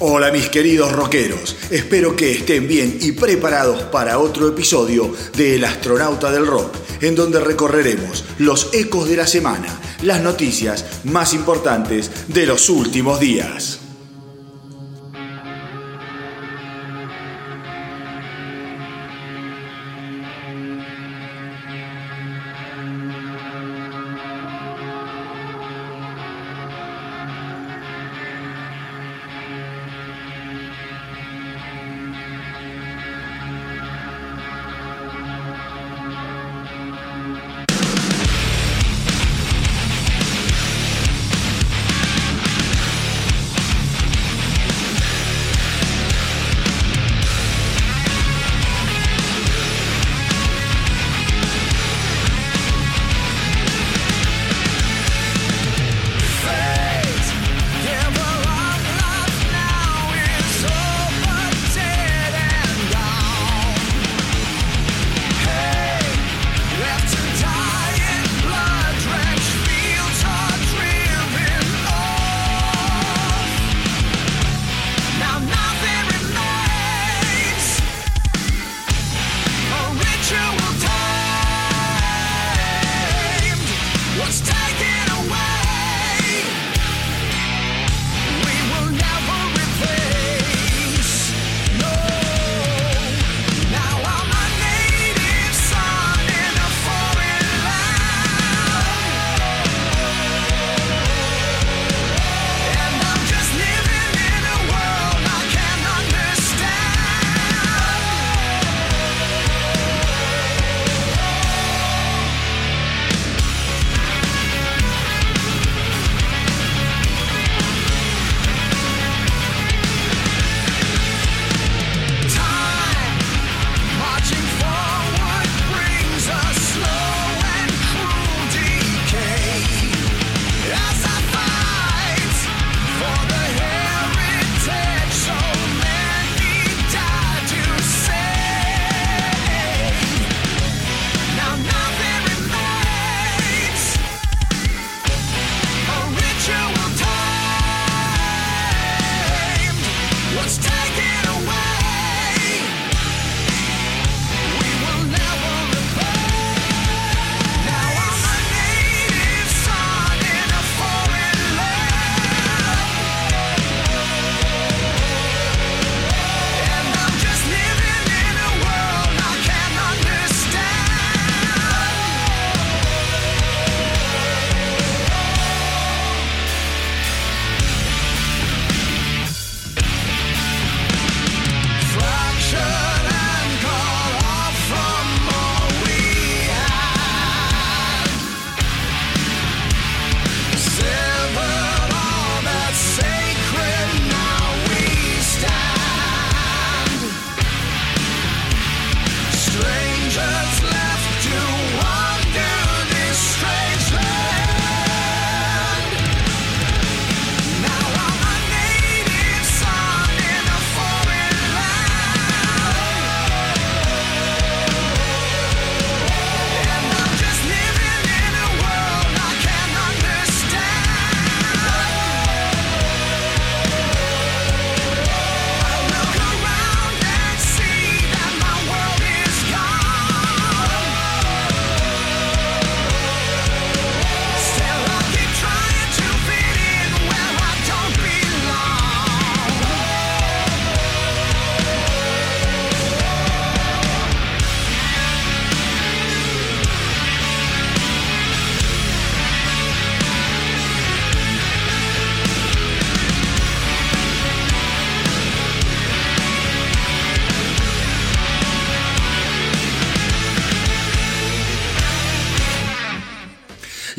Hola mis queridos rockeros, espero que estén bien y preparados para otro episodio de El astronauta del rock, en donde recorreremos los ecos de la semana, las noticias más importantes de los últimos días.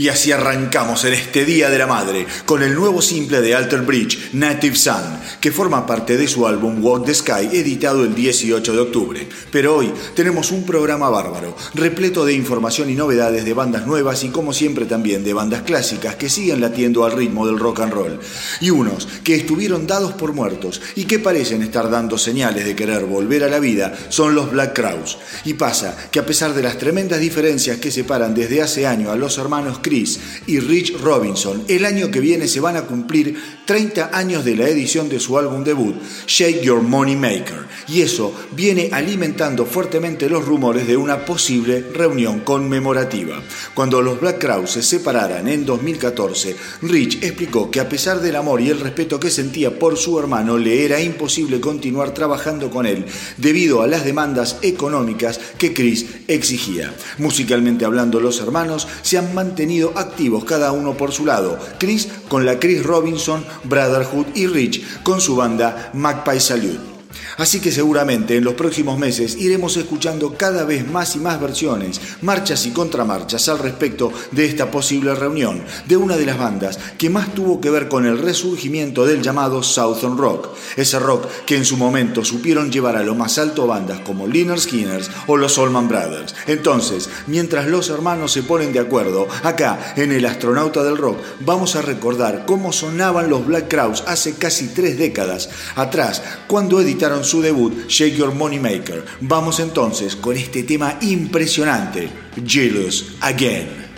Y así arrancamos en este Día de la Madre con el nuevo simple de Alter Bridge, Native Sun, que forma parte de su álbum Walk the Sky, editado el 18 de octubre. Pero hoy tenemos un programa bárbaro, repleto de información y novedades de bandas nuevas y como siempre también de bandas clásicas que siguen latiendo al ritmo del rock and roll. Y unos que estuvieron dados por muertos y que parecen estar dando señales de querer volver a la vida son los Black Crowes. Y pasa que a pesar de las tremendas diferencias que separan desde hace años a los hermanos Chris y Rich Robinson, el año que viene se van a cumplir 30 años de la edición de su álbum debut, Shake Your Money Maker, y eso viene alimentando fuertemente los rumores de una posible reunión conmemorativa. Cuando los Black Crowes se separaran en 2014, Rich explicó que a pesar del amor y el respeto que sentía por su hermano, le era imposible continuar trabajando con él debido a las demandas económicas que Chris exigía. Musicalmente hablando, los hermanos se han mantenido activos cada uno por su lado. Chris con la Chris Robinson Brotherhood y Rich con su banda Magpie Salute. Así que seguramente en los próximos meses iremos escuchando cada vez más y más versiones, marchas y contramarchas al respecto de esta posible reunión de una de las bandas que más tuvo que ver con el resurgimiento del llamado Southern Rock, ese rock que en su momento supieron llevar a lo más alto bandas como Lynyrd Skinners o los Allman Brothers. Entonces, mientras los hermanos se ponen de acuerdo, acá en El Astronauta del Rock vamos a recordar cómo sonaban los Black Crowes hace casi tres décadas atrás, cuando editaron su debut Shake Your Money Maker. Vamos entonces con este tema impresionante, Jealous Again.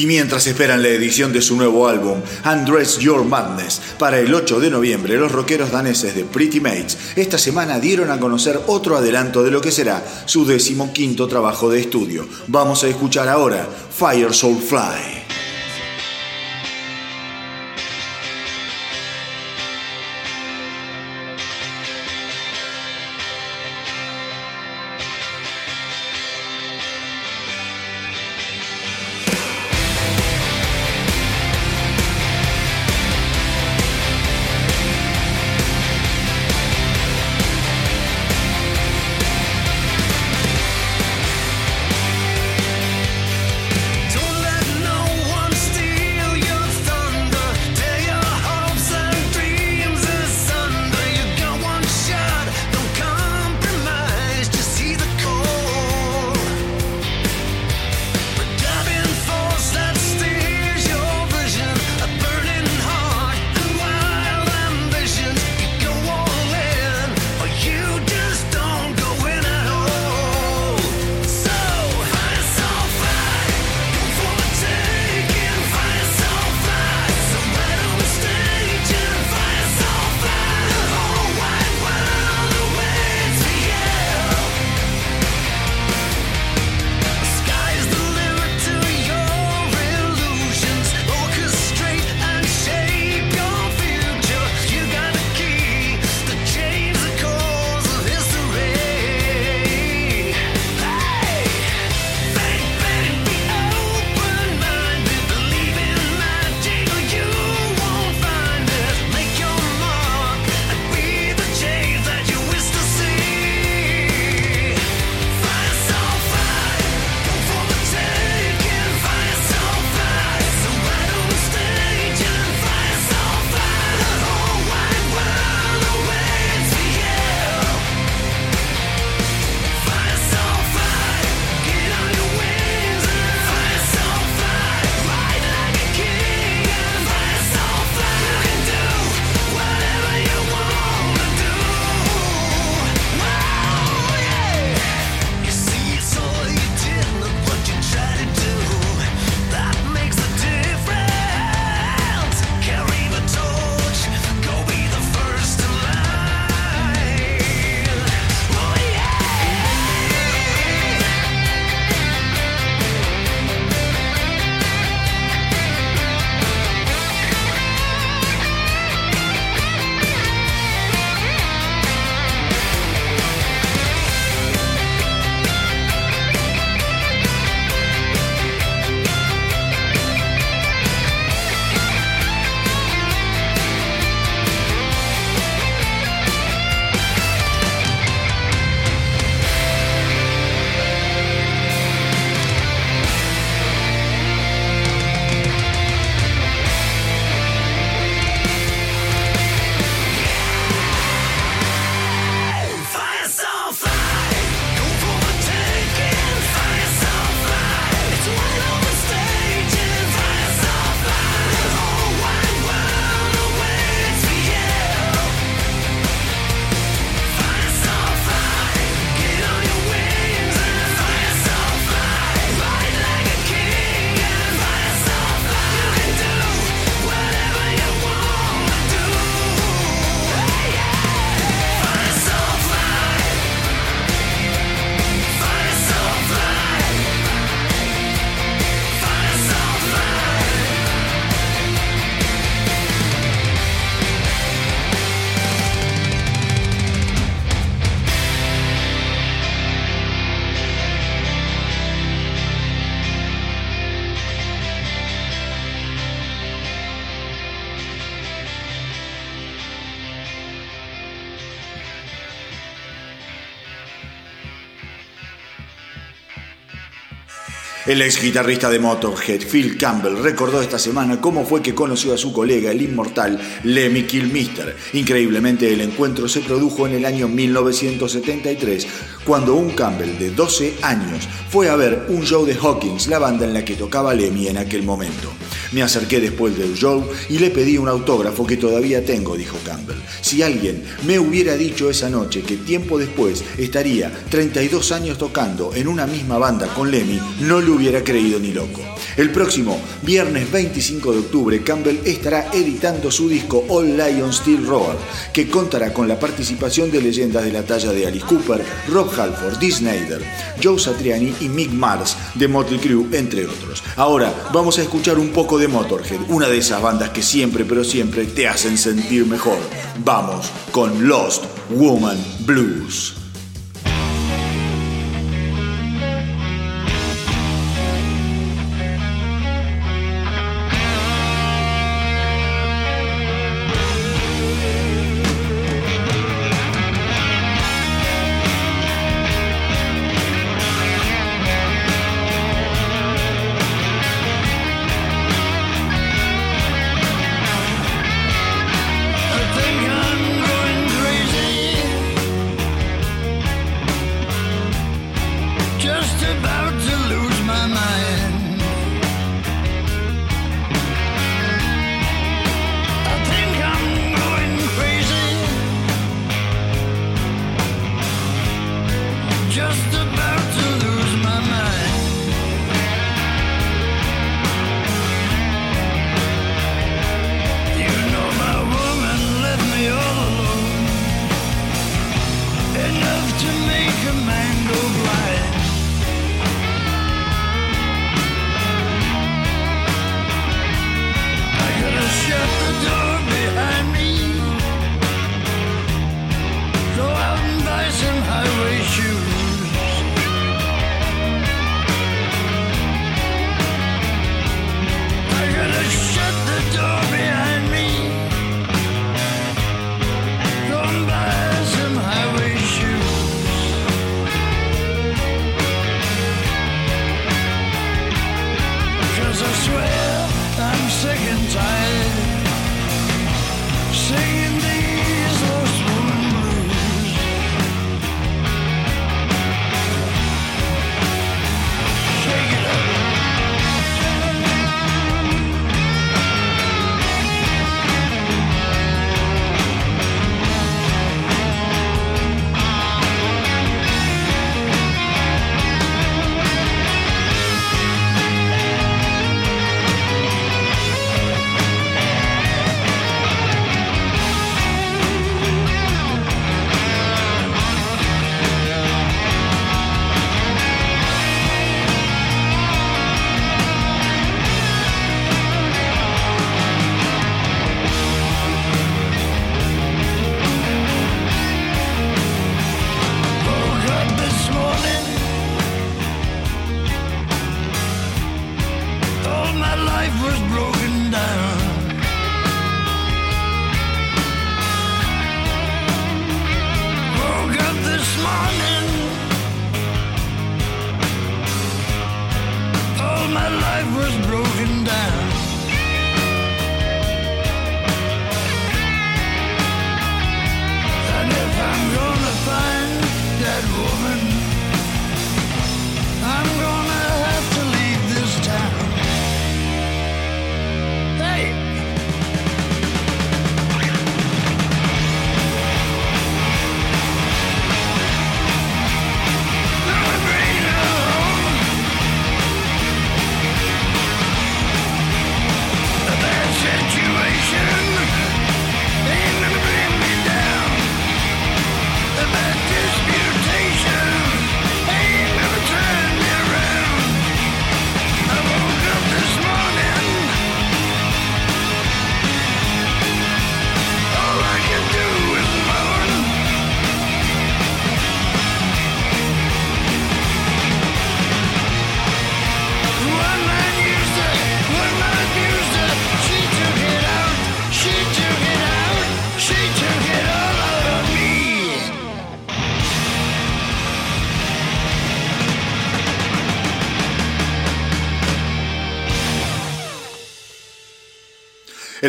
Y mientras esperan la edición de su nuevo álbum, Undress Your Madness, para el 8 de noviembre, los rockeros daneses de Pretty Mates esta semana dieron a conocer otro adelanto de lo que será su decimoquinto trabajo de estudio. Vamos a escuchar ahora Fire Soul Fly. El ex guitarrista de Motorhead, Phil Campbell, recordó esta semana cómo fue que conoció a su colega, el inmortal Lemmy Kilmister. Increíblemente, el encuentro se produjo en el año 1973, cuando un Campbell de 12 años fue a ver un show de Hawkins, la banda en la que tocaba Lemmy en aquel momento. Me acerqué después del show y le pedí un autógrafo que todavía tengo, dijo Campbell. Si alguien me hubiera dicho esa noche que tiempo después estaría 32 años tocando en una misma banda con Lemmy, no le hubiera creído ni loco. El próximo viernes 25 de octubre, Campbell estará editando su disco All Lion Steel Roar, que contará con la participación de leyendas de la talla de Alice Cooper, Rob Halford, Dee Snyder, Joe Satriani y Mick Mars de Motley Crue, entre otros. Ahora vamos a escuchar un poco de Motorhead, una de esas bandas que siempre, pero siempre te hacen sentir mejor. Vamos con Lost Woman Blues.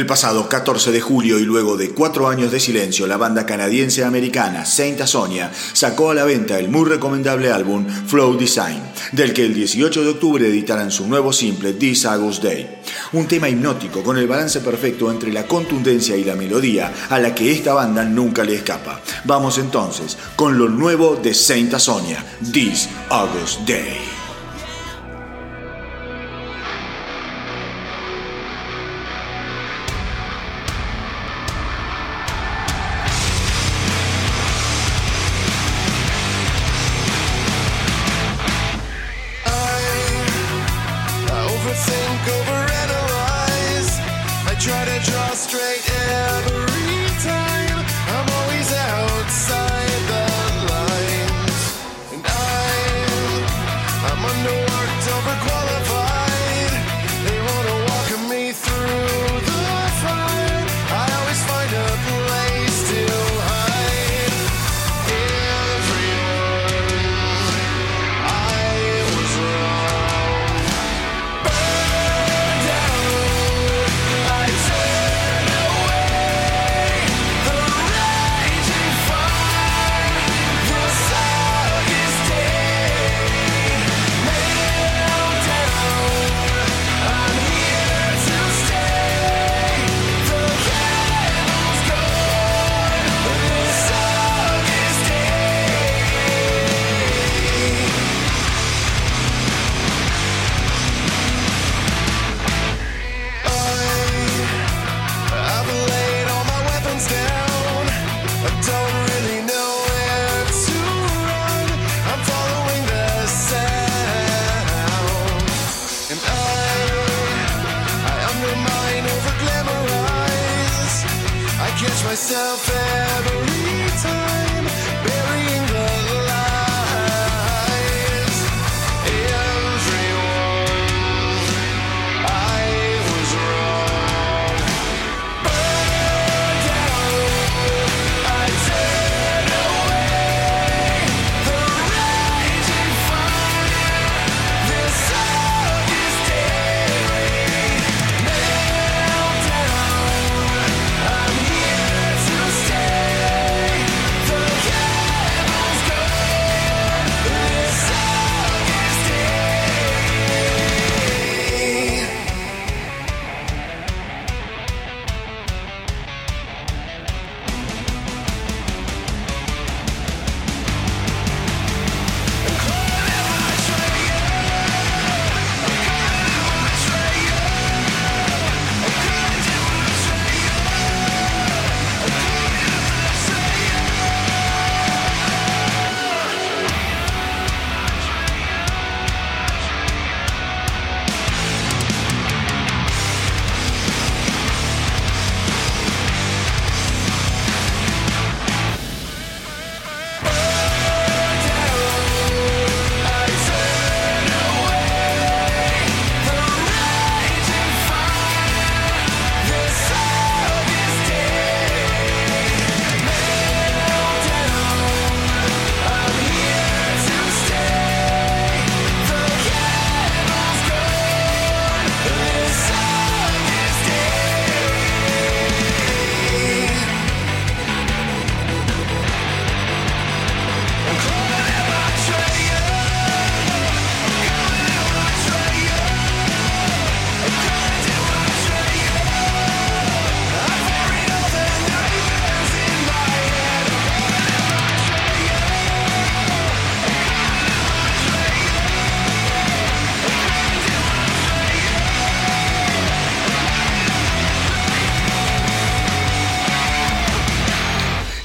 El pasado 14 de julio y luego de cuatro años de silencio, la banda canadiense-americana Saint Sonia sacó a la venta el muy recomendable álbum Flow Design, del que el 18 de octubre editarán su nuevo simple This August Day. Un tema hipnótico con el balance perfecto entre la contundencia y la melodía a la que esta banda nunca le escapa. Vamos entonces con lo nuevo de Saint Sonia, This August Day.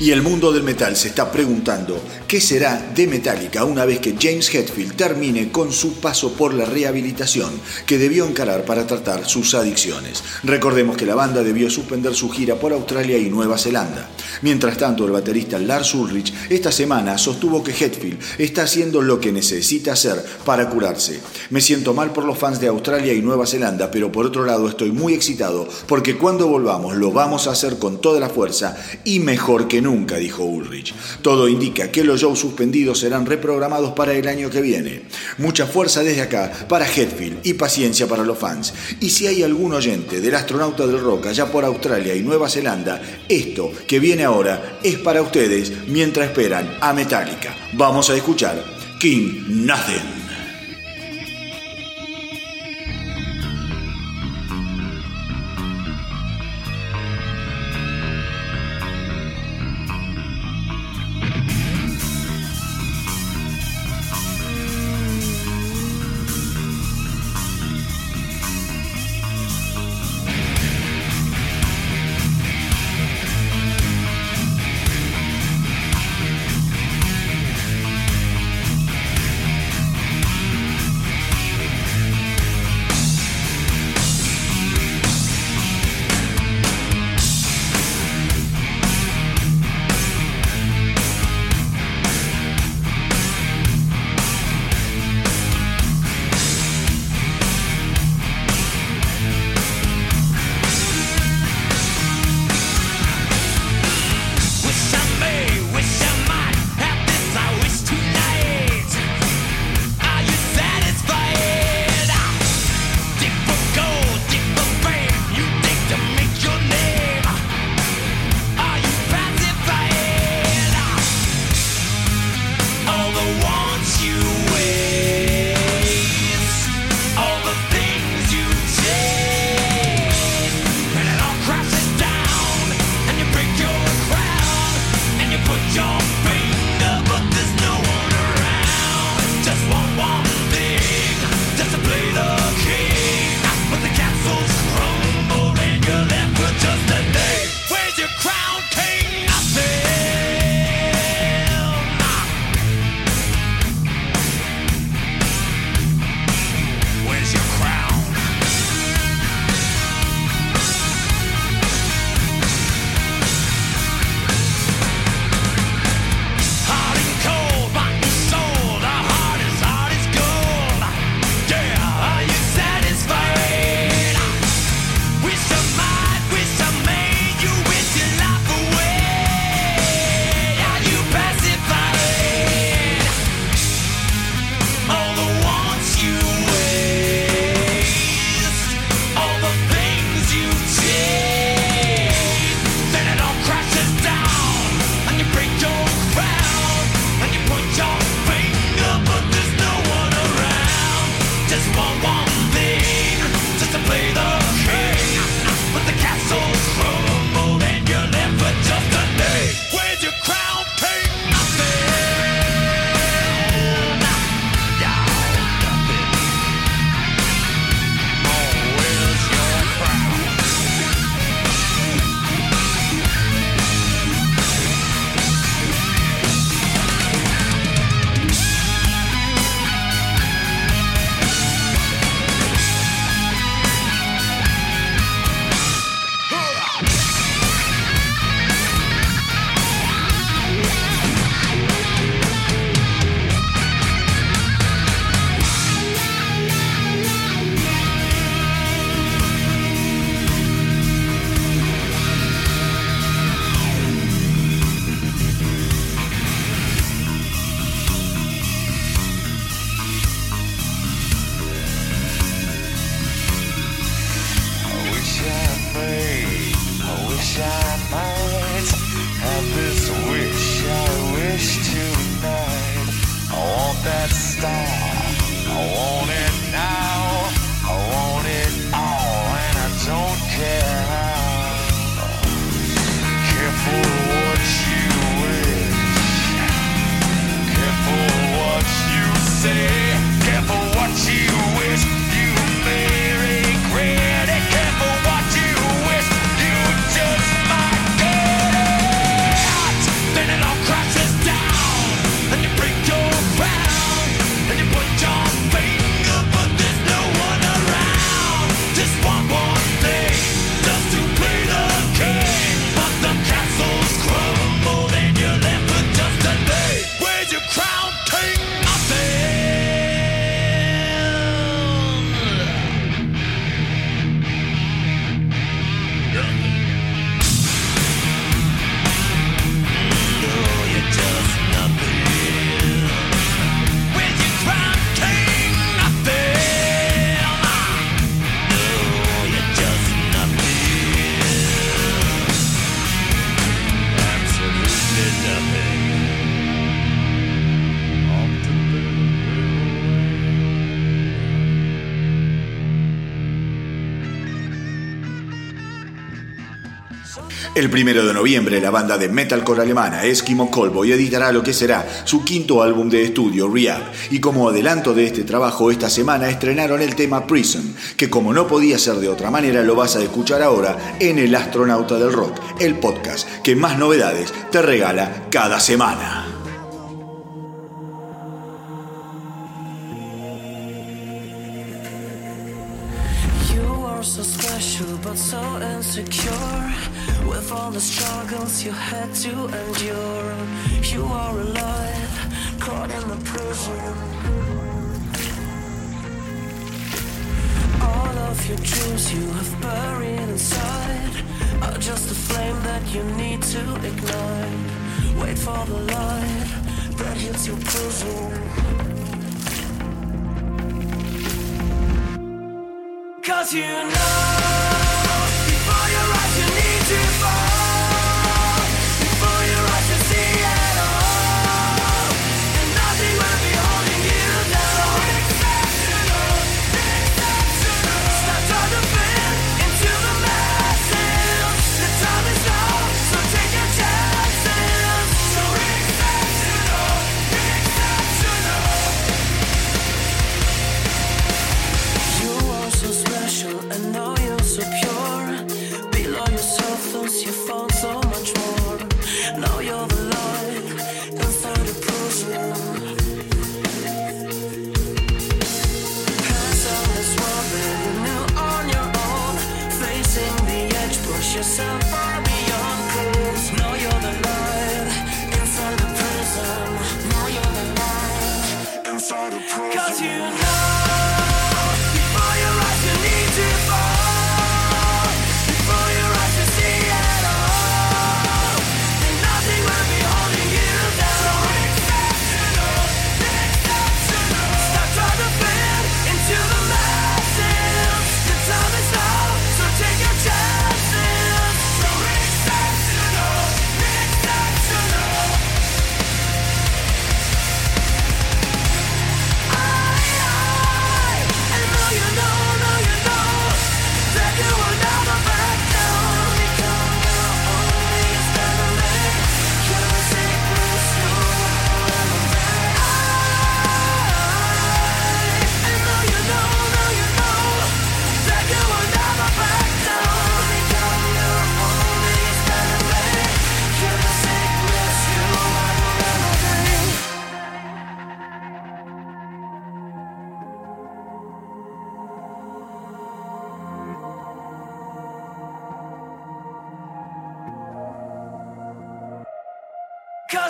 Y el mundo del metal se está preguntando qué será de Metallica una vez que James Hetfield termine con su paso por la rehabilitación que debió encarar para tratar sus adicciones. Recordemos que la banda debió suspender su gira por Australia y Nueva Zelanda. Mientras tanto, el baterista Lars Ulrich esta semana sostuvo que Hetfield está haciendo lo que necesita hacer para curarse. Me siento mal por los fans de Australia y Nueva Zelanda, pero por otro lado estoy muy excitado porque cuando volvamos lo vamos a hacer con toda la fuerza y mejor que nunca dijo Ulrich. Todo indica que los shows suspendidos serán reprogramados para el año que viene. Mucha fuerza desde acá para Hetfield y paciencia para los fans. Y si hay algún oyente del astronauta del rock allá por Australia y Nueva Zelanda, esto que viene ahora es para ustedes mientras esperan a Metallica. Vamos a escuchar King Nothing. El primero de noviembre, la banda de metalcore alemana Eskimo Callboy editará lo que será su quinto álbum de estudio, Rehab. Y como adelanto de este trabajo, esta semana estrenaron el tema Prison, que como no podía ser de otra manera, lo vas a escuchar ahora en El Astronauta del Rock, el podcast que más novedades te regala cada semana. With all the struggles you had to endure. You are alive, caught in the prison. All of your dreams you have buried inside Are just a flame that you need to ignite. Wait for the light that hits your prison Cause you know Before your eyes you need to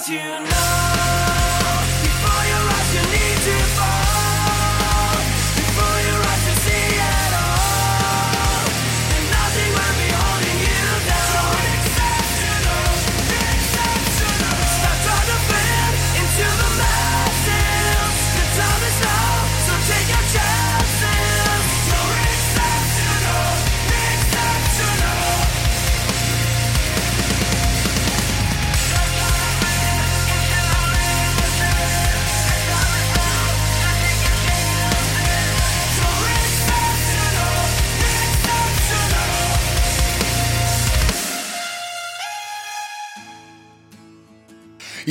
you know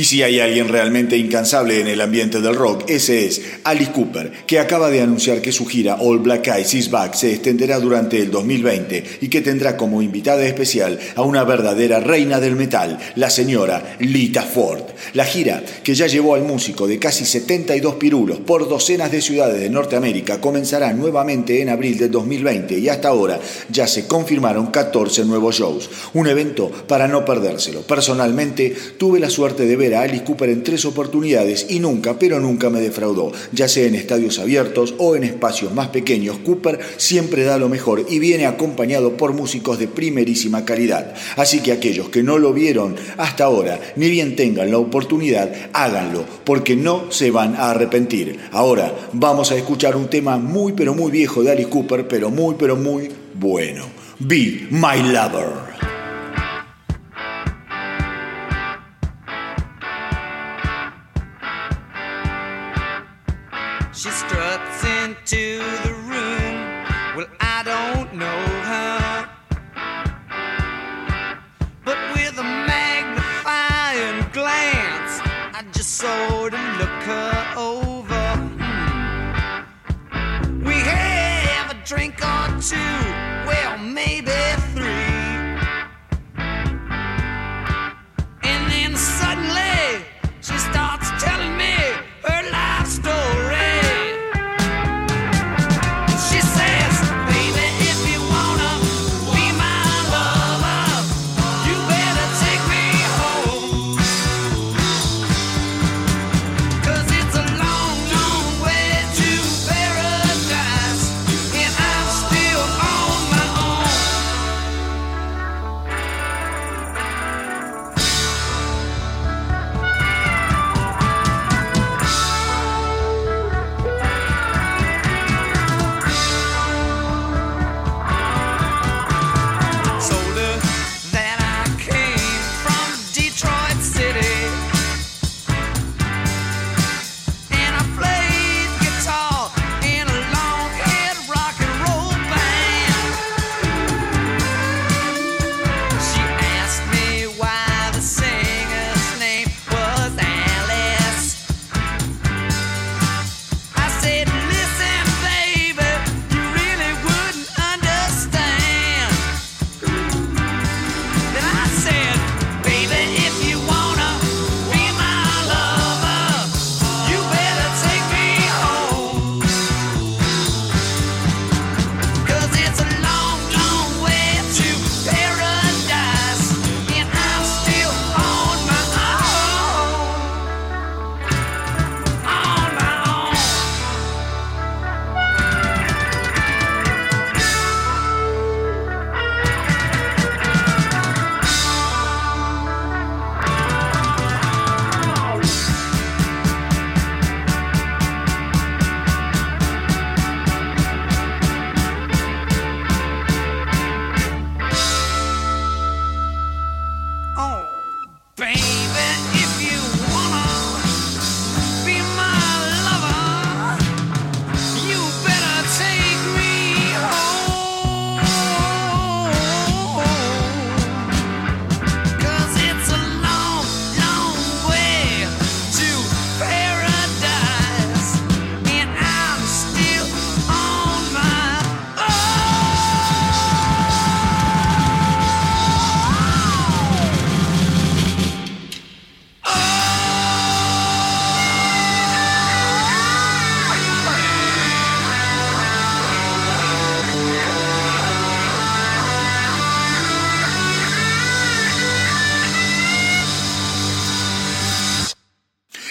si hay alguien realmente incansable en el ambiente del rock, ese es Alice Cooper, que acaba de anunciar que su gira All Black Eyes Is Back se extenderá durante el 2020 y que tendrá como invitada especial a una verdadera reina del metal, la señora Lita Ford. La gira, que ya llevó al músico de casi 72 pirulos por docenas de ciudades de Norteamérica, comenzará nuevamente en abril del 2020 y hasta ahora ya se confirmaron 14 nuevos shows. Un evento para no perdérselo. Personalmente tuve la suerte de ver a Alice Cooper en tres oportunidades y nunca, pero nunca me defraudó. Ya sea en estadios abiertos o en espacios más pequeños, Cooper siempre da lo mejor y viene acompañado por músicos de primerísima calidad. Así que aquellos que no lo vieron hasta ahora, ni bien tengan la oportunidad, háganlo, porque no se van a arrepentir. Ahora vamos a escuchar un tema muy pero muy viejo de Alice Cooper, pero muy pero muy bueno. Be My Lover. into the room. Well, I don't know her. But with a magnifying glance, I just sort of look her over. Hmm. We have a drink or two. Well, maybe.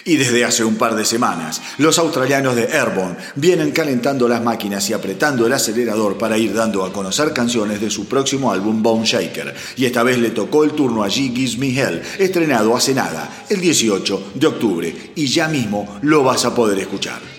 Y desde hace un par de semanas, los australianos de Airborne vienen calentando las máquinas y apretando el acelerador para ir dando a conocer canciones de su próximo álbum Bone Shaker. Y esta vez le tocó el turno a Gives Me Hell, estrenado hace nada, el 18 de octubre. Y ya mismo lo vas a poder escuchar.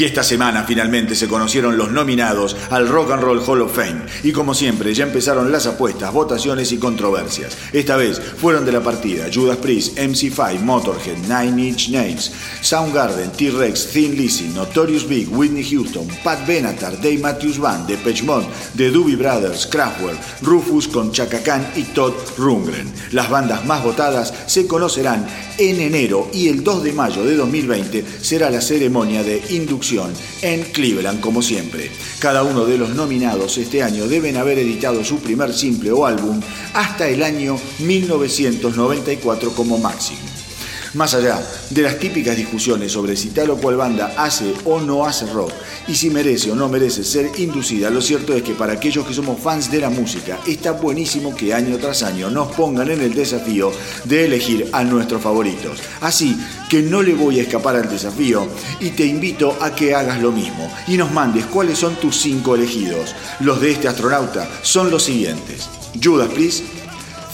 Y esta semana finalmente se conocieron los nominados al Rock and Roll Hall of Fame. Y como siempre, ya empezaron las apuestas, votaciones y controversias. Esta vez fueron de la partida Judas Priest, MC5, Motorhead, Nine Inch Nails, Soundgarden, T-Rex, Thin Lizzy, Notorious Big, Whitney Houston, Pat Benatar, Dave Matthews Band, Depeche Mode, The Doobie Brothers, Kraftwerk, Rufus con Chaka Khan y Todd Rundgren. Las bandas más votadas se conocerán en enero y el 2 de mayo de 2020 será la ceremonia de inducción en Cleveland como siempre. Cada uno de los nominados este año deben haber editado su primer simple o álbum hasta el año 1994 como máximo. Más allá de las típicas discusiones sobre si tal o cual banda hace o no hace rock y si merece o no merece ser inducida, lo cierto es que para aquellos que somos fans de la música está buenísimo que año tras año nos pongan en el desafío de elegir a nuestros favoritos. Así que no le voy a escapar al desafío y te invito a que hagas lo mismo y nos mandes cuáles son tus cinco elegidos. Los de este astronauta son los siguientes. Judas Priest,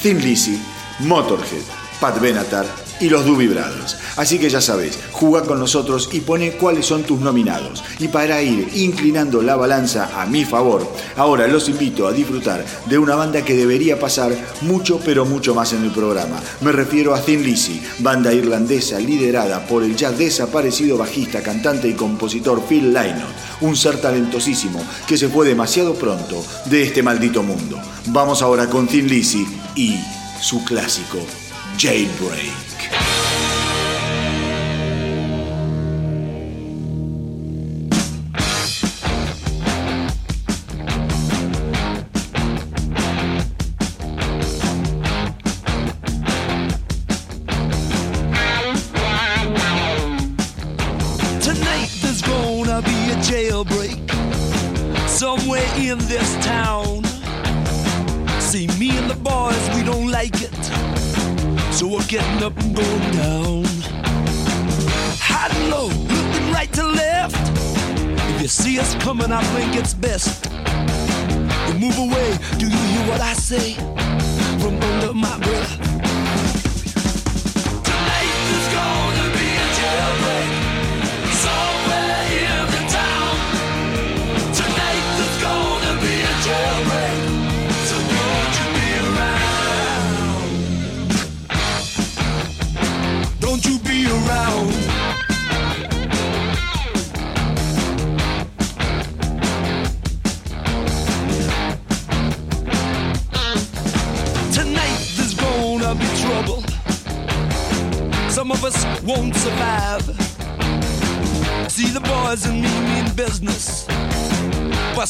Thin Lizzy, Motorhead, Pat Benatar y los Brothers. Así que ya sabes, juega con nosotros y pone cuáles son tus nominados. Y para ir inclinando la balanza a mi favor, ahora los invito a disfrutar de una banda que debería pasar mucho pero mucho más en el programa. Me refiero a Thin Lizzy, banda irlandesa liderada por el ya desaparecido bajista, cantante y compositor Phil Lynott, un ser talentosísimo que se fue demasiado pronto de este maldito mundo. Vamos ahora con Thin Lizzy y su clásico Jailbreak. It's best. You move away, do you hear what I say?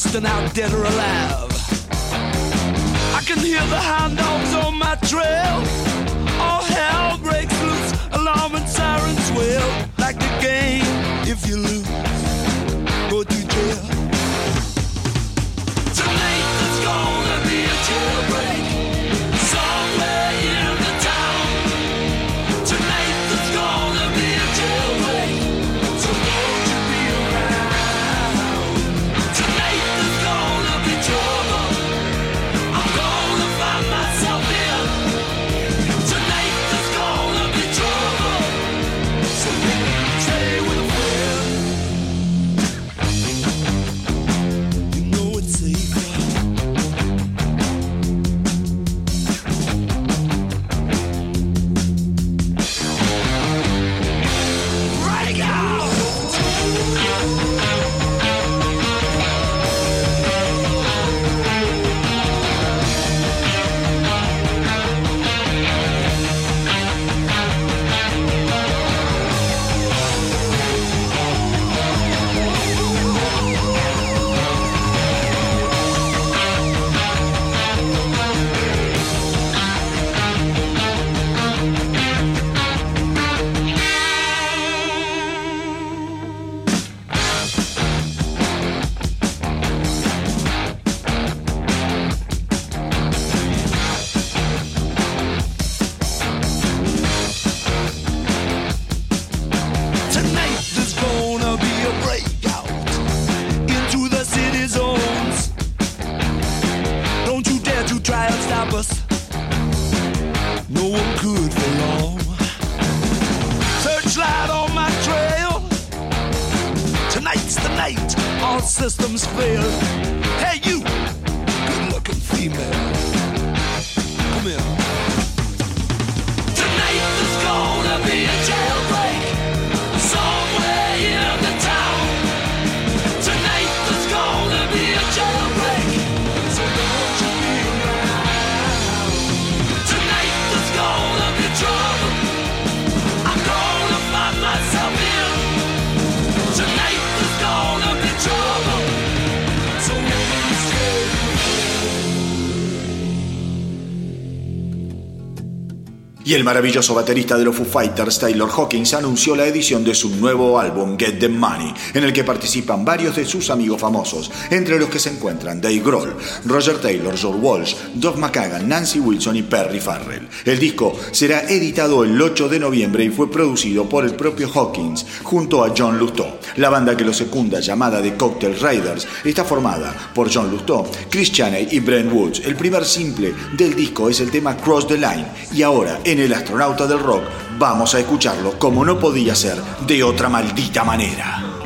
Busting out dead or alive. I can hear the hound dogs on my trail. All hell breaks loose, alarm and sirens wail. Like the game, Y el maravilloso baterista de los Foo Fighters, Taylor Hawkins, anunció la edición de su nuevo álbum Get the Money, en el que participan varios de sus amigos famosos, entre los que se encuentran Dave Grohl, Roger Taylor, George Walsh, Doug McCagan, Nancy Wilson y Perry Farrell. El disco será editado el 8 de noviembre y fue producido por el propio Hawkins junto a John Lutó. La banda que lo secunda, llamada The Cocktail Riders, está formada por John Lutó, Chris Chaney y Brent Woods. El primer simple del disco es el tema Cross the Line y ahora en el Astronauta del Rock vamos a escucharlo como no podía ser de otra maldita manera.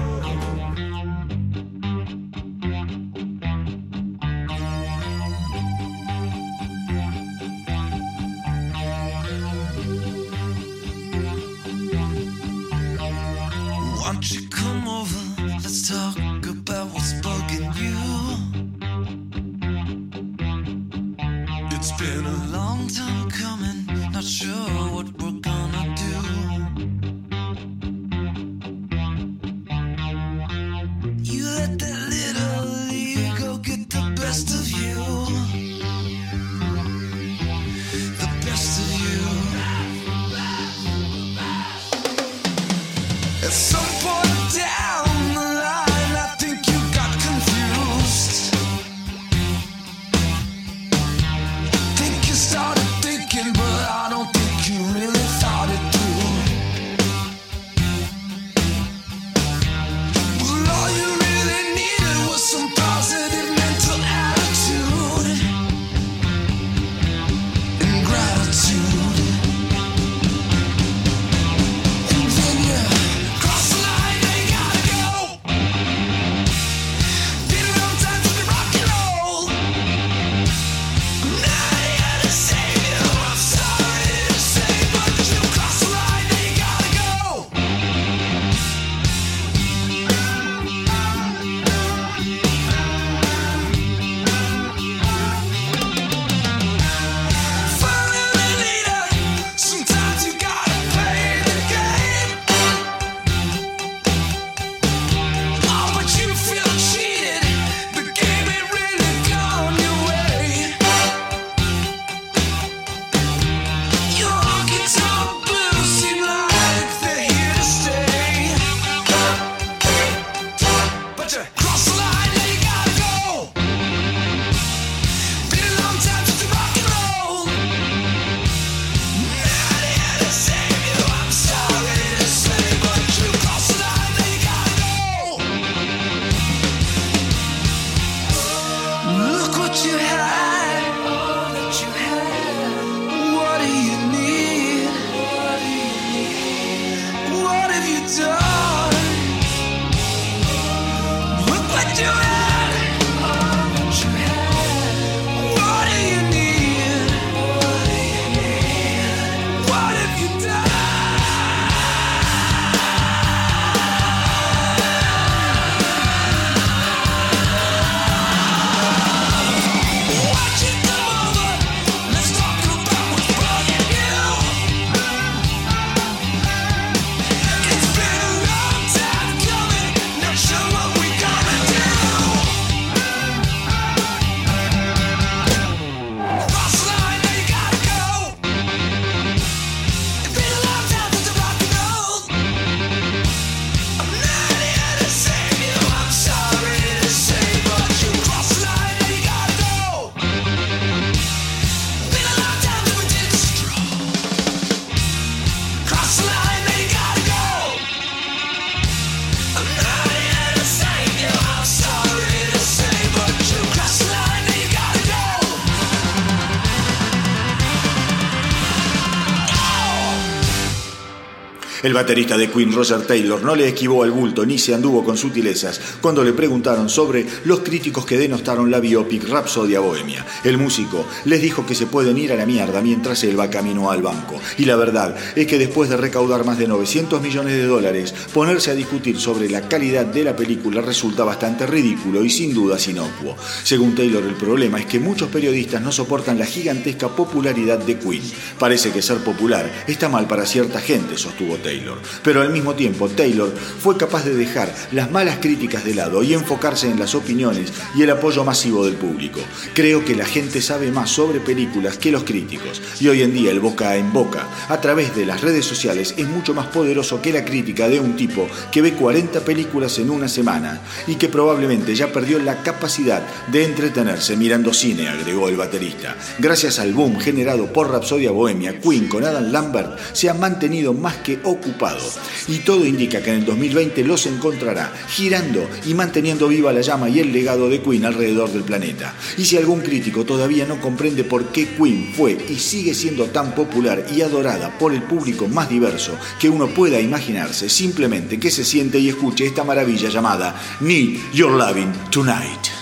El baterista de Queen, Roger Taylor, no le esquivó al bulto ni se anduvo con sutilezas cuando le preguntaron sobre los críticos que denostaron la biopic Rhapsodia Bohemia. El músico les dijo que se pueden ir a la mierda mientras él va camino al banco. Y la verdad es que después de recaudar más de 900 millones de dólares, ponerse a discutir sobre la calidad de la película resulta bastante ridículo y sin duda inocuo. Según Taylor, el problema es que muchos periodistas no soportan la gigantesca popularidad de Queen. Parece que ser popular está mal para cierta gente, sostuvo Taylor. Pero al mismo tiempo, Taylor fue capaz de dejar las malas críticas de lado y enfocarse en las opiniones y el apoyo masivo del público. Creo que la gente sabe más sobre películas que los críticos y hoy en día el boca en boca a través de las redes sociales es mucho más poderoso que la crítica de un tipo que ve 40 películas en una semana y que probablemente ya perdió la capacidad de entretenerse mirando cine, agregó el baterista. Gracias al boom generado por Rhapsodia Bohemia, Queen con Adam Lambert se ha mantenido más que ocupado y todo indica que en el 2020 los encontrará girando y manteniendo viva la llama y el legado de Queen alrededor del planeta. Y si algún crítico todavía no comprende por qué Queen fue y sigue siendo tan popular y adorada por el público más diverso que uno pueda imaginarse, simplemente que se siente y escuche esta maravilla llamada Need Your Loving Tonight.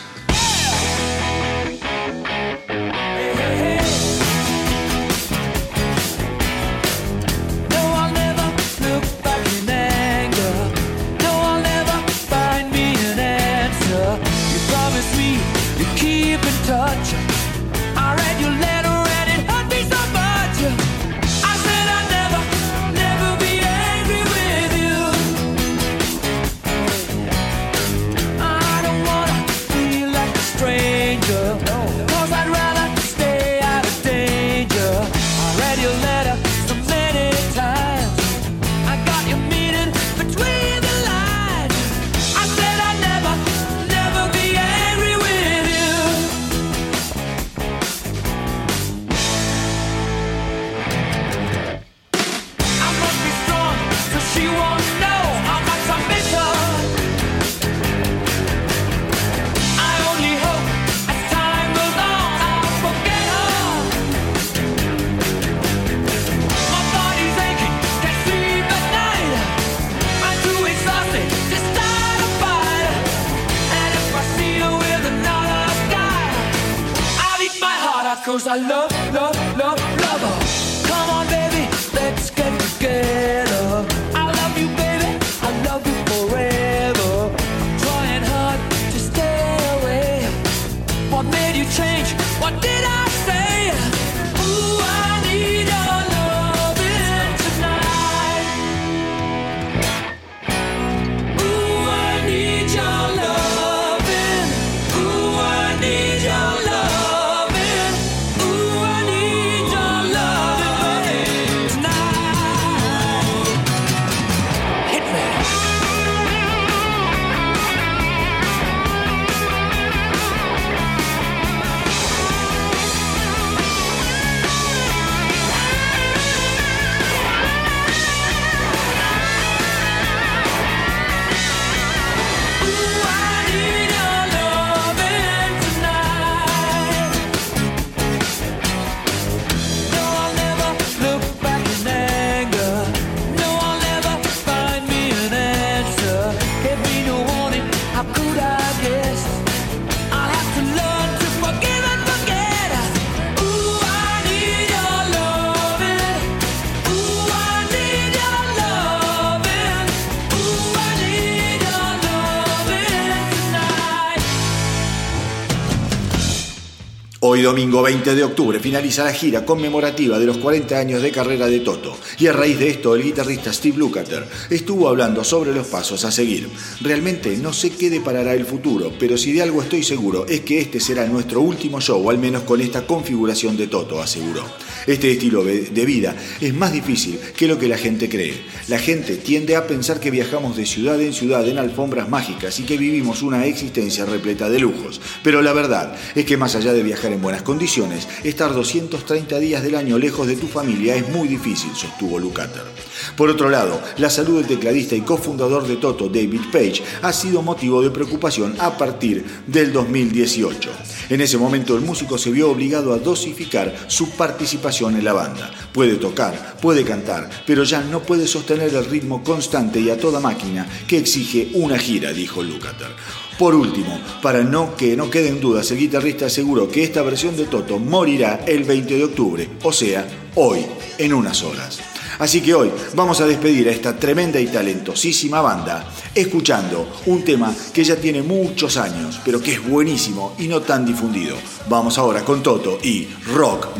Domingo 20 de octubre finaliza la gira conmemorativa de los 40 años de carrera de Toto y a raíz de esto el guitarrista Steve Lukather estuvo hablando sobre los pasos a seguir. Realmente no sé qué deparará el futuro, pero si de algo estoy seguro es que este será nuestro último show, al menos con esta configuración de Toto, aseguró. Este estilo de vida es más difícil que lo que la gente cree. La gente tiende a pensar que viajamos de ciudad en ciudad en alfombras mágicas y que vivimos una existencia repleta de lujos. Pero la verdad es que más allá de viajar en buenas condiciones, estar 230 días del año lejos de tu familia es muy difícil, sostuvo Lukather. Por otro lado, la salud del tecladista y cofundador de Toto, David Page, ha sido motivo de preocupación a partir del 2018. En ese momento el músico se vio obligado a dosificar su participación en la banda. Puede tocar, puede cantar, pero ya no puede sostener el ritmo constante y a toda máquina que exige una gira, dijo Lukather. Por último, para no que no queden dudas, el guitarrista aseguró que esta versión de Toto morirá el 20 de octubre, o sea, hoy, en unas horas. Así que hoy vamos a despedir a esta tremenda y talentosísima banda escuchando un tema que ya tiene muchos años, pero que es buenísimo y no tan difundido. Vamos ahora con Toto y Rock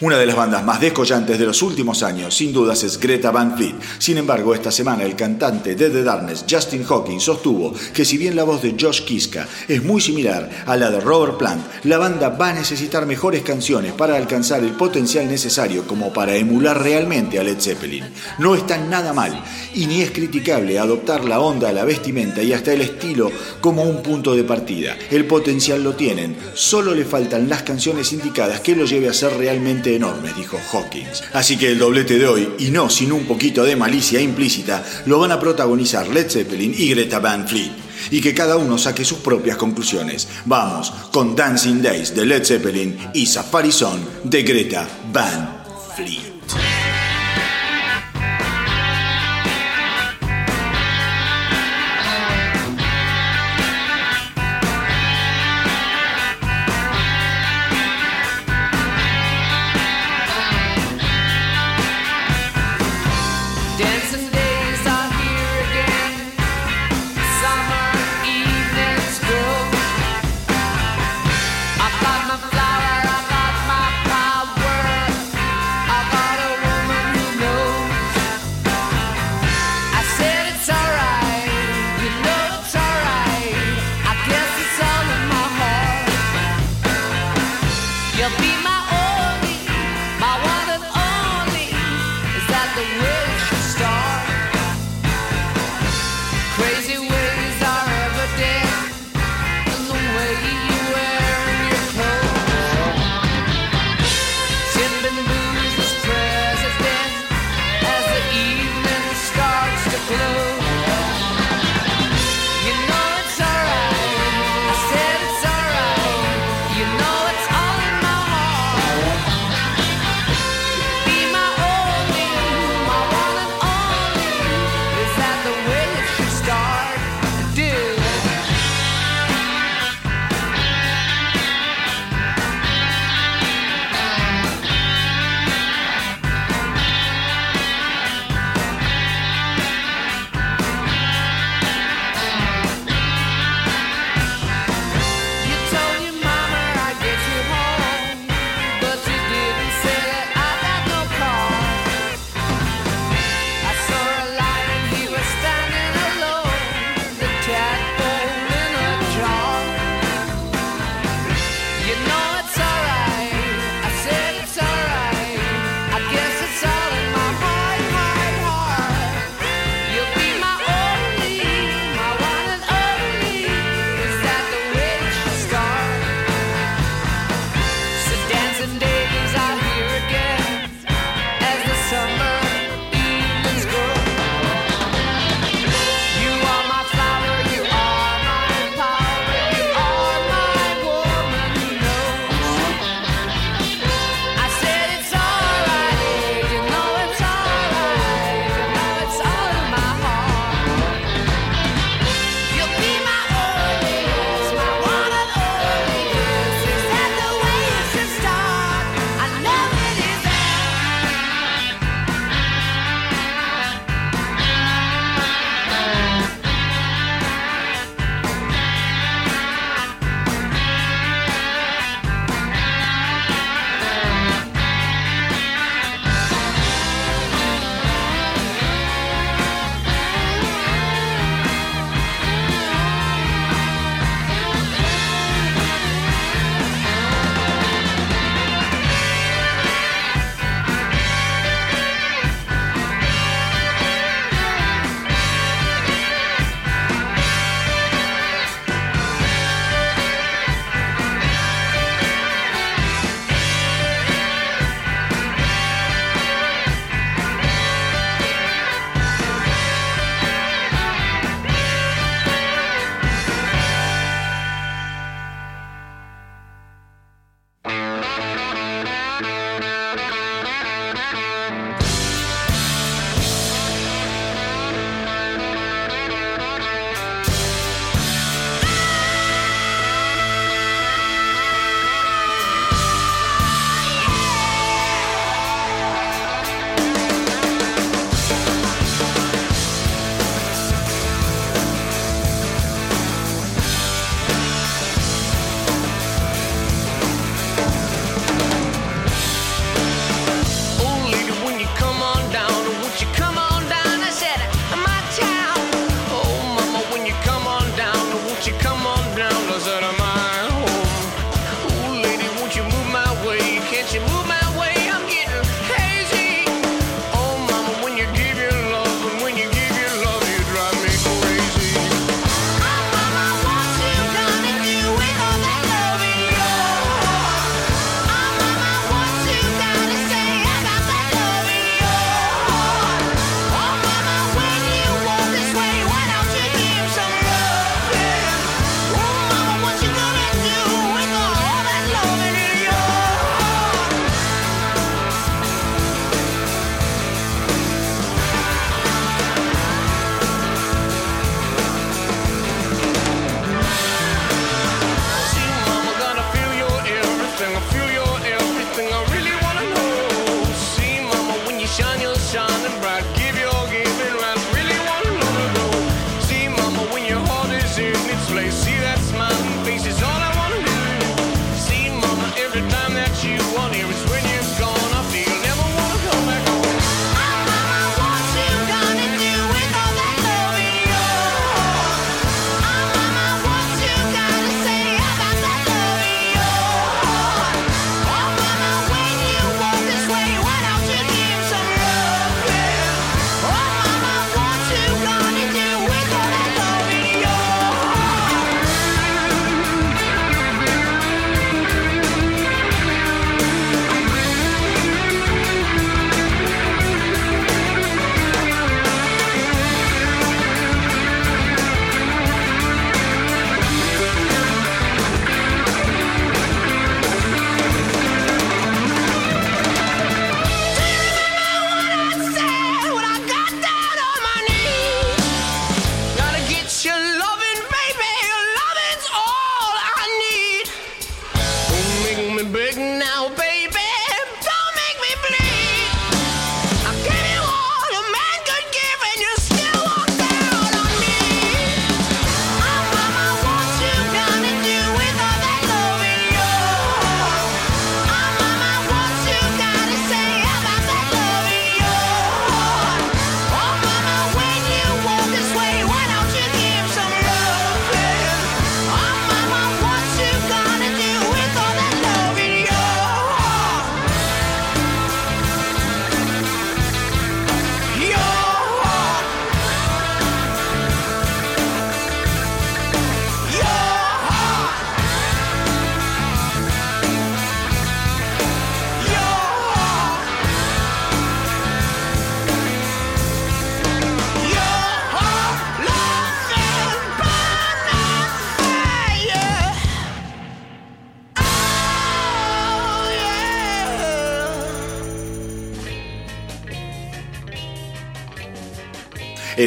Una de las bandas más descollantes de los últimos años, sin dudas, es Greta Van Fleet. Sin embargo, esta semana el cantante de The Darkness, Justin Hawkins, sostuvo que si bien la voz de Josh Kiska es muy similar a la de Robert Plant, la banda va a necesitar mejores canciones para alcanzar el potencial necesario como para emular realmente a Led Zeppelin. No está nada mal y ni es criticable adoptar la onda, la vestimenta y hasta el estilo como un punto de partida. El potencial lo tienen, solo le faltan las canciones indicadas que lo lleve a ser realmente enormes, dijo Hawkins. Así que el doblete de hoy, y no sin un poquito de malicia implícita, lo van a protagonizar Led Zeppelin y Greta Van Fleet. Y que cada uno saque sus propias conclusiones. Vamos con Dancing Days de Led Zeppelin y Safari Song de Greta Van Fleet.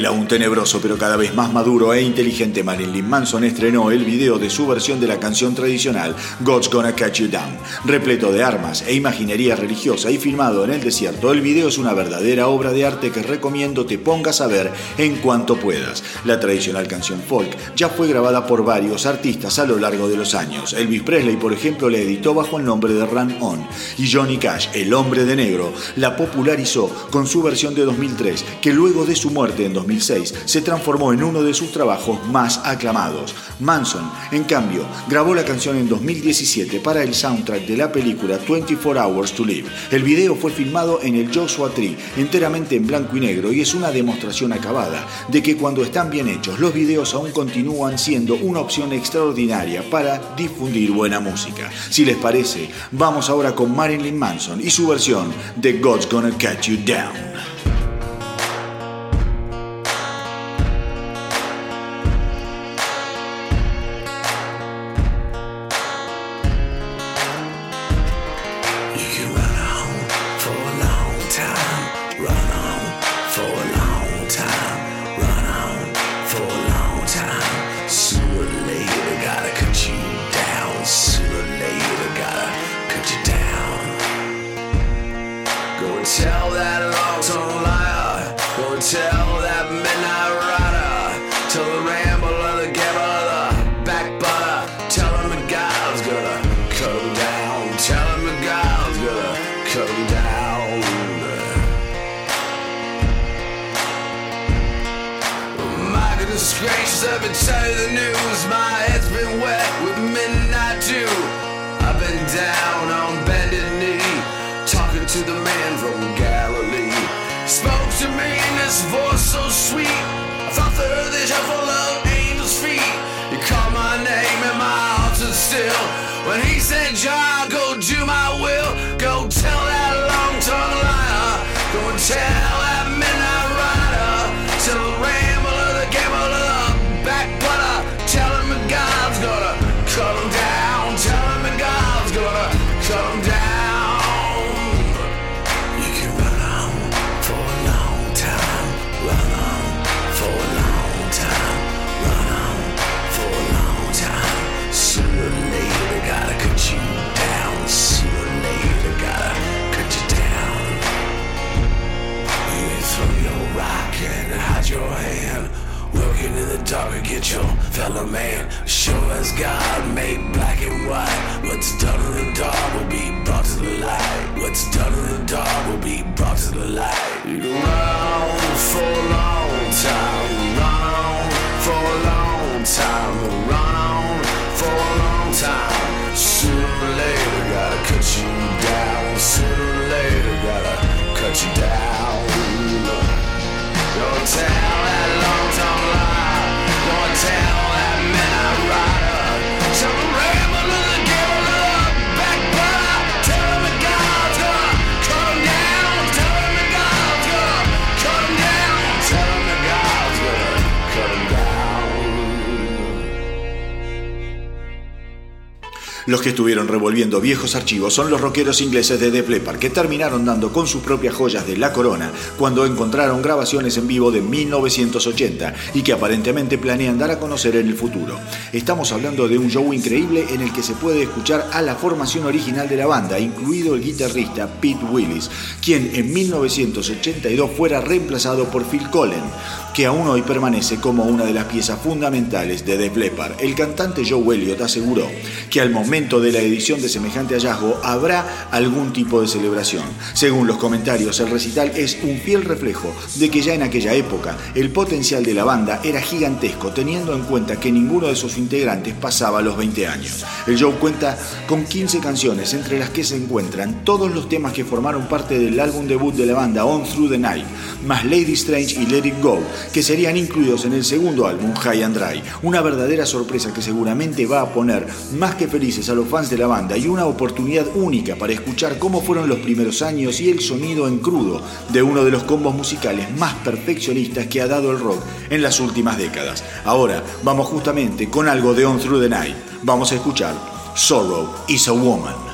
El aún tenebroso pero cada vez más maduro e inteligente Marilyn Manson estrenó el video de su versión de la canción tradicional God's Gonna Catch You Down. Repleto de armas e imaginería religiosa y filmado en el desierto, el video es una verdadera obra de arte que recomiendo te pongas a ver en cuanto puedas. La tradicional canción folk ya fue grabada por varios artistas a lo largo de los años. Elvis Presley, por ejemplo, la editó bajo el nombre de Run On y Johnny Cash, el hombre de negro, la popularizó con su versión de 2003 que luego de su muerte en 2000 se transformó en uno de sus trabajos más aclamados. Manson, en cambio, grabó la canción en 2017 para el soundtrack de la película 24 Hours to Live. El video fue filmado en el Joshua Tree, enteramente en blanco y negro, y es una demostración acabada de que cuando están bien hechos, los videos aún continúan siendo una opción extraordinaria para difundir buena música. Si les parece, vamos ahora con Marilyn Manson y su versión de God's Gonna Catch You Down. Made black and white. What's done in the dark will be brought to the light. What's done in the dark will be brought to the light. You run on for a long time. Run on for a long time. On for a long time. Sooner or later, gotta cut you down. Sooner or later, gotta cut you down. Don't tell Los que estuvieron revolviendo viejos archivos son los rockeros ingleses de Def Leppard, que terminaron dando con sus propias joyas de la corona cuando encontraron grabaciones en vivo de 1980 y que aparentemente planean dar a conocer en el futuro. Estamos hablando de un show increíble en el que se puede escuchar a la formación original de la banda, incluido el guitarrista Pete Willis, quien en 1982 fuera reemplazado por Phil Collen, que aún hoy permanece como una de las piezas fundamentales de Def Leppard. El cantante Joe Elliott aseguró que al momento de la edición de semejante hallazgo habrá algún tipo de celebración. Según los comentarios, el recital es un fiel reflejo de que ya en aquella época el potencial de la banda era gigantesco, teniendo en cuenta que ninguno de sus integrantes pasaba los 20 años. El show cuenta con 15 canciones, entre las que se encuentran todos los temas que formaron parte del álbum debut de la banda On Through the Night, más Lady Strange y Let It Go, que serían incluidos en el segundo álbum, High and Dry. Una verdadera sorpresa que seguramente va a poner más que felices a los fans de la banda y una oportunidad única para escuchar cómo fueron los primeros años y el sonido en crudo de uno de los combos musicales más perfeccionistas que ha dado el rock en las últimas décadas. Ahora vamos justamente con algo de On Through the Night. Vamos a escuchar Sorrow is a Woman.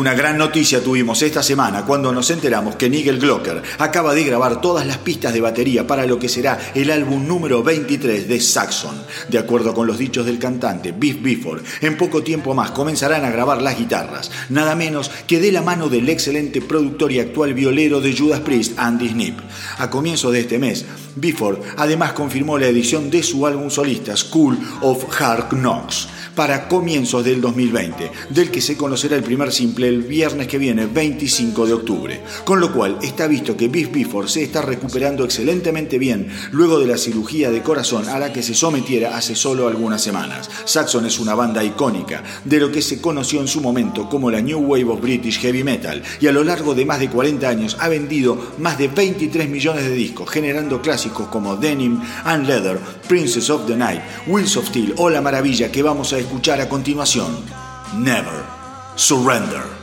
Una gran noticia tuvimos esta semana cuando nos enteramos que Nigel Glocker acaba de grabar todas las pistas de batería para lo que será el álbum número 23 de Saxon. De acuerdo con los dichos del cantante Biff Bifford, en poco tiempo más comenzarán a grabar las guitarras, nada menos que de la mano del excelente productor y actual violero de Judas Priest, Andy Snip. A comienzos de este mes, Bifford además confirmó la edición de su álbum solista School of Hard Knocks para comienzos del 2020, del que se conocerá el primer simple el viernes que viene, 25 de octubre. Con lo cual está visto que Biff Bifford se está recuperando excelentemente bien luego de la cirugía de corazón a la que se sometiera hace solo algunas semanas. Saxon es una banda icónica de lo que se conoció en su momento como la New Wave of British Heavy Metal y a lo largo de más de 40 años ha vendido más de 23 millones de discos, generando clásicos como Denim and Leather, Princess of the Night, Wheels of Steel o la maravilla que vamos a escuchar a continuación, Never Surrender.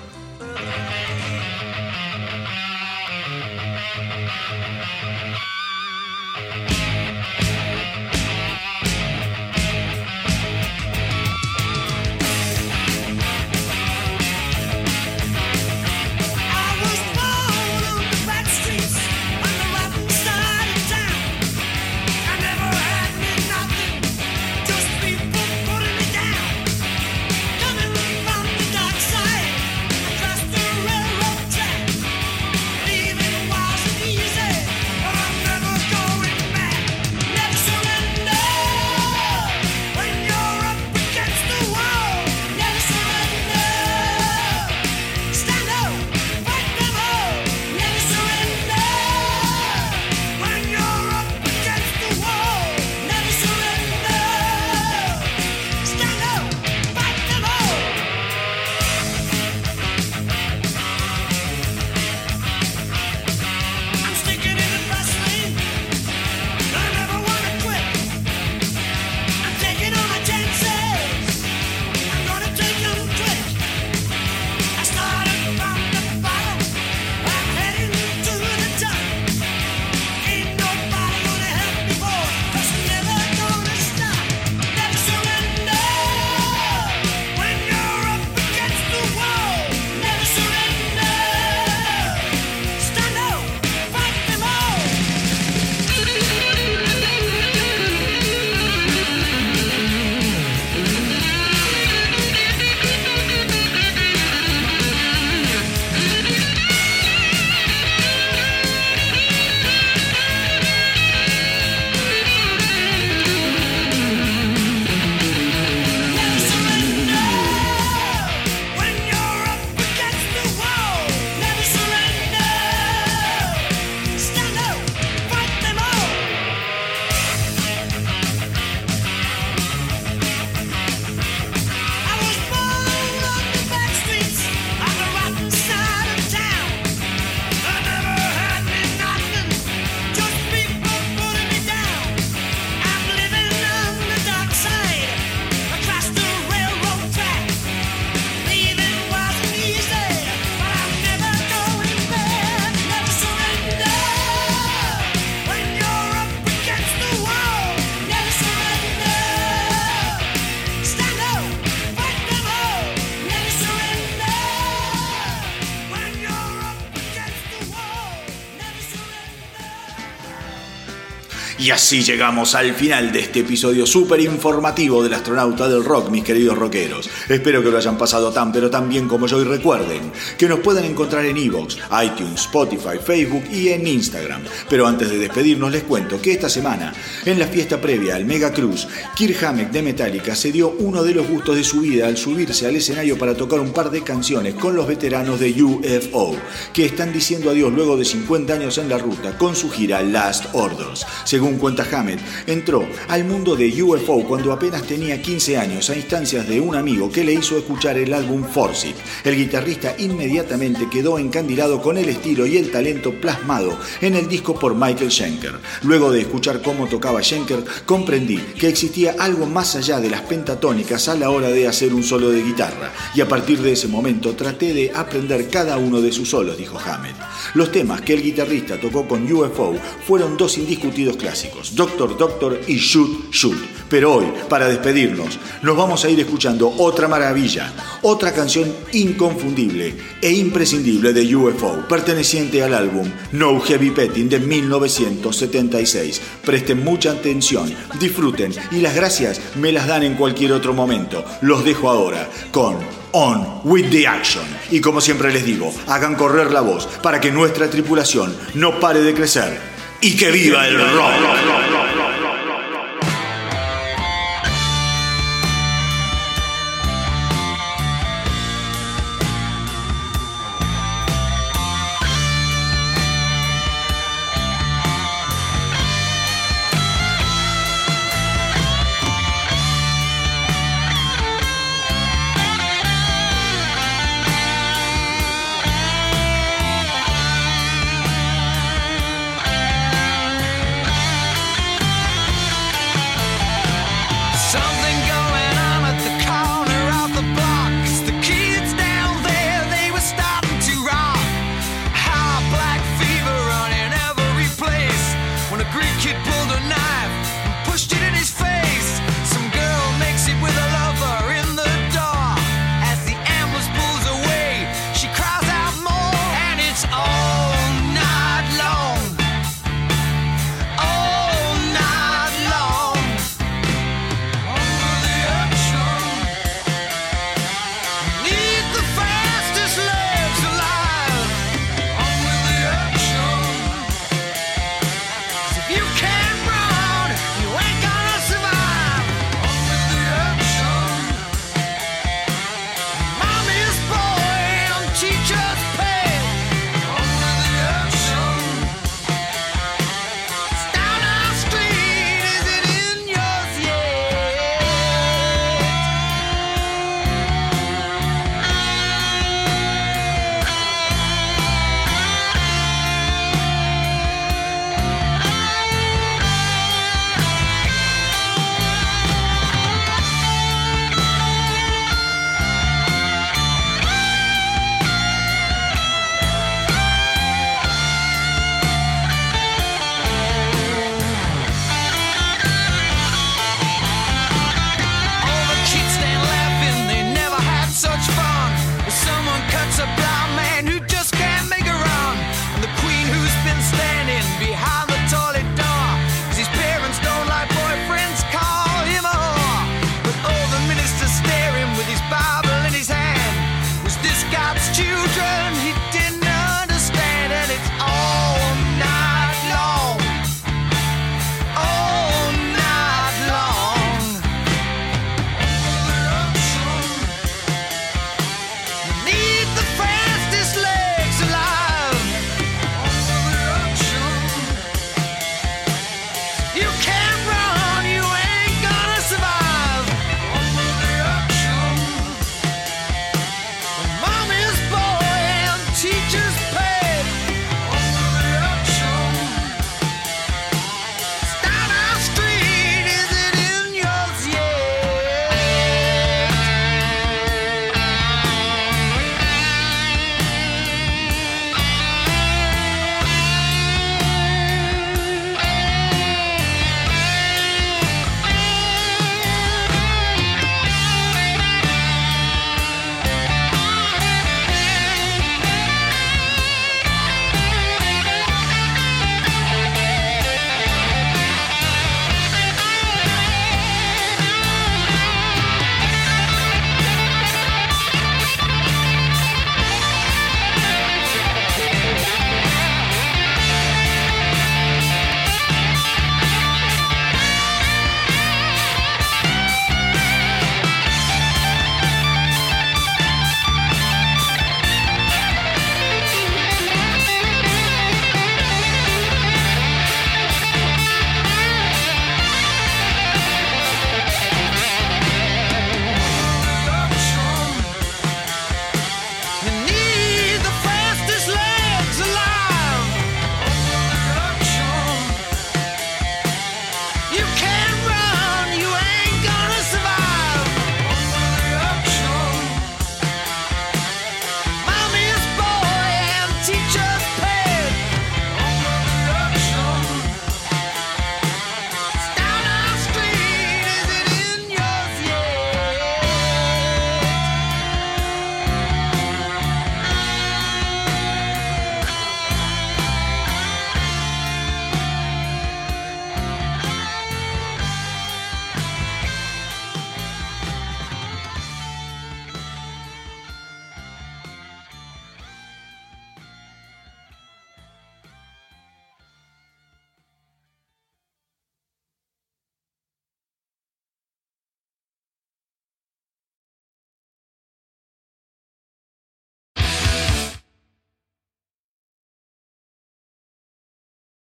Así llegamos al final de este episodio súper informativo del astronauta del rock, mis queridos rockeros. Espero que lo hayan pasado tan pero tan bien como yo y recuerden que nos pueden encontrar en Evox, iTunes, Spotify, Facebook y en Instagram. Pero antes de despedirnos les cuento que esta semana, en la fiesta previa al Mega Cruz, Kirk Hammett de Metallica se dio uno de los gustos de su vida al subirse al escenario para tocar un par de canciones con los veteranos de UFO, que están diciendo adiós luego de 50 años en la ruta con su gira Last Orders. Según cuenta Hammett, entró al mundo de UFO cuando apenas tenía 15 años a instancias de un amigo que le hizo escuchar el álbum It. El guitarrista inmediatamente quedó encandilado con el estilo y el talento plasmado en el disco por Michael Schenker. Luego de escuchar cómo tocaba Schenker, comprendí que existía algo más allá de las pentatónicas a la hora de hacer un solo de guitarra, y a partir de ese momento traté de aprender cada uno de sus solos, dijo Hammett. Los temas que el guitarrista tocó con UFO fueron dos indiscutidos clásicos. clásicos, Doctor Doctor y Shoot Shoot. Pero hoy, para despedirnos, nos vamos a ir escuchando otra maravilla, otra canción inconfundible e imprescindible de UFO, perteneciente al álbum No Heavy Petting de 1976. Presten mucha atención, disfruten y las gracias me las dan en cualquier otro momento. Los dejo ahora con On with the Action. Y como siempre les digo, hagan correr la voz para que nuestra tripulación no pare de crecer. Y que viva el rock.